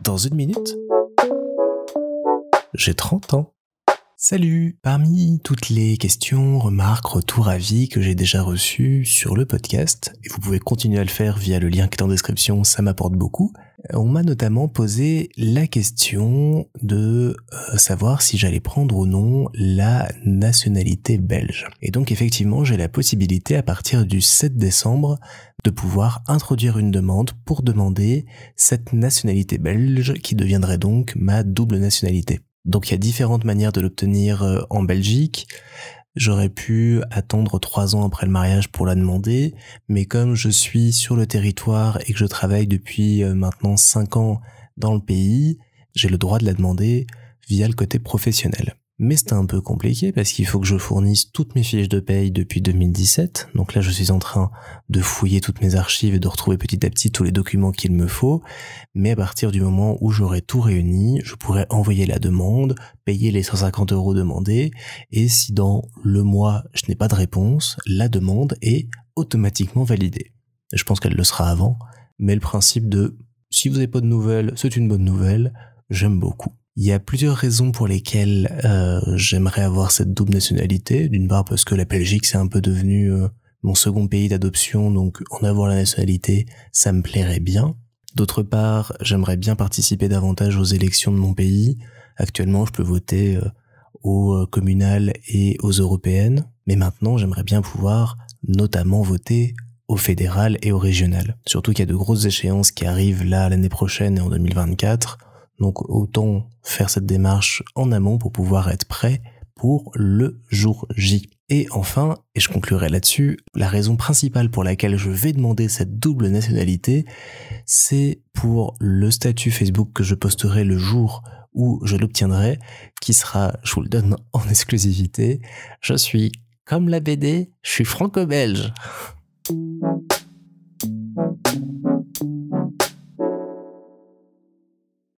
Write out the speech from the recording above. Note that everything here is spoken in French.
Dans une minute, j'ai 30 ans. Salut Parmi toutes les questions, remarques, retours, avis que j'ai déjà reçus sur le podcast, et vous pouvez continuer à le faire via le lien qui est en description, ça m'apporte beaucoup, on m'a notamment posé la question de euh, savoir si j'allais prendre ou non la nationalité belge. Et donc effectivement, j'ai la possibilité à partir du 7 décembre de pouvoir introduire une demande pour demander cette nationalité belge qui deviendrait donc ma double nationalité. Donc il y a différentes manières de l'obtenir euh, en Belgique. J'aurais pu attendre trois ans après le mariage pour la demander, mais comme je suis sur le territoire et que je travaille depuis euh, maintenant cinq ans dans le pays, j'ai le droit de la demander via le côté professionnel. Mais c'était un peu compliqué parce qu'il faut que je fournisse toutes mes fiches de paye depuis 2017. Donc là, je suis en train de fouiller toutes mes archives et de retrouver petit à petit tous les documents qu'il me faut. Mais à partir du moment où j'aurai tout réuni, je pourrai envoyer la demande, payer les 150 euros demandés. Et si dans le mois, je n'ai pas de réponse, la demande est automatiquement validée. Je pense qu'elle le sera avant. Mais le principe de si vous n'avez pas de nouvelles, c'est une bonne nouvelle, j'aime beaucoup. Il y a plusieurs raisons pour lesquelles euh, j'aimerais avoir cette double nationalité. D'une part parce que la Belgique c'est un peu devenu euh, mon second pays d'adoption, donc en avoir la nationalité, ça me plairait bien. D'autre part, j'aimerais bien participer davantage aux élections de mon pays. Actuellement, je peux voter euh, aux communales et aux européennes, mais maintenant, j'aimerais bien pouvoir notamment voter au fédéral et au régional. Surtout qu'il y a de grosses échéances qui arrivent là l'année prochaine et en 2024 donc autant faire cette démarche en amont pour pouvoir être prêt pour le jour J. Et enfin, et je conclurai là-dessus, la raison principale pour laquelle je vais demander cette double nationalité, c'est pour le statut Facebook que je posterai le jour où je l'obtiendrai, qui sera, je vous le donne en exclusivité, je suis comme la BD, je suis franco-belge.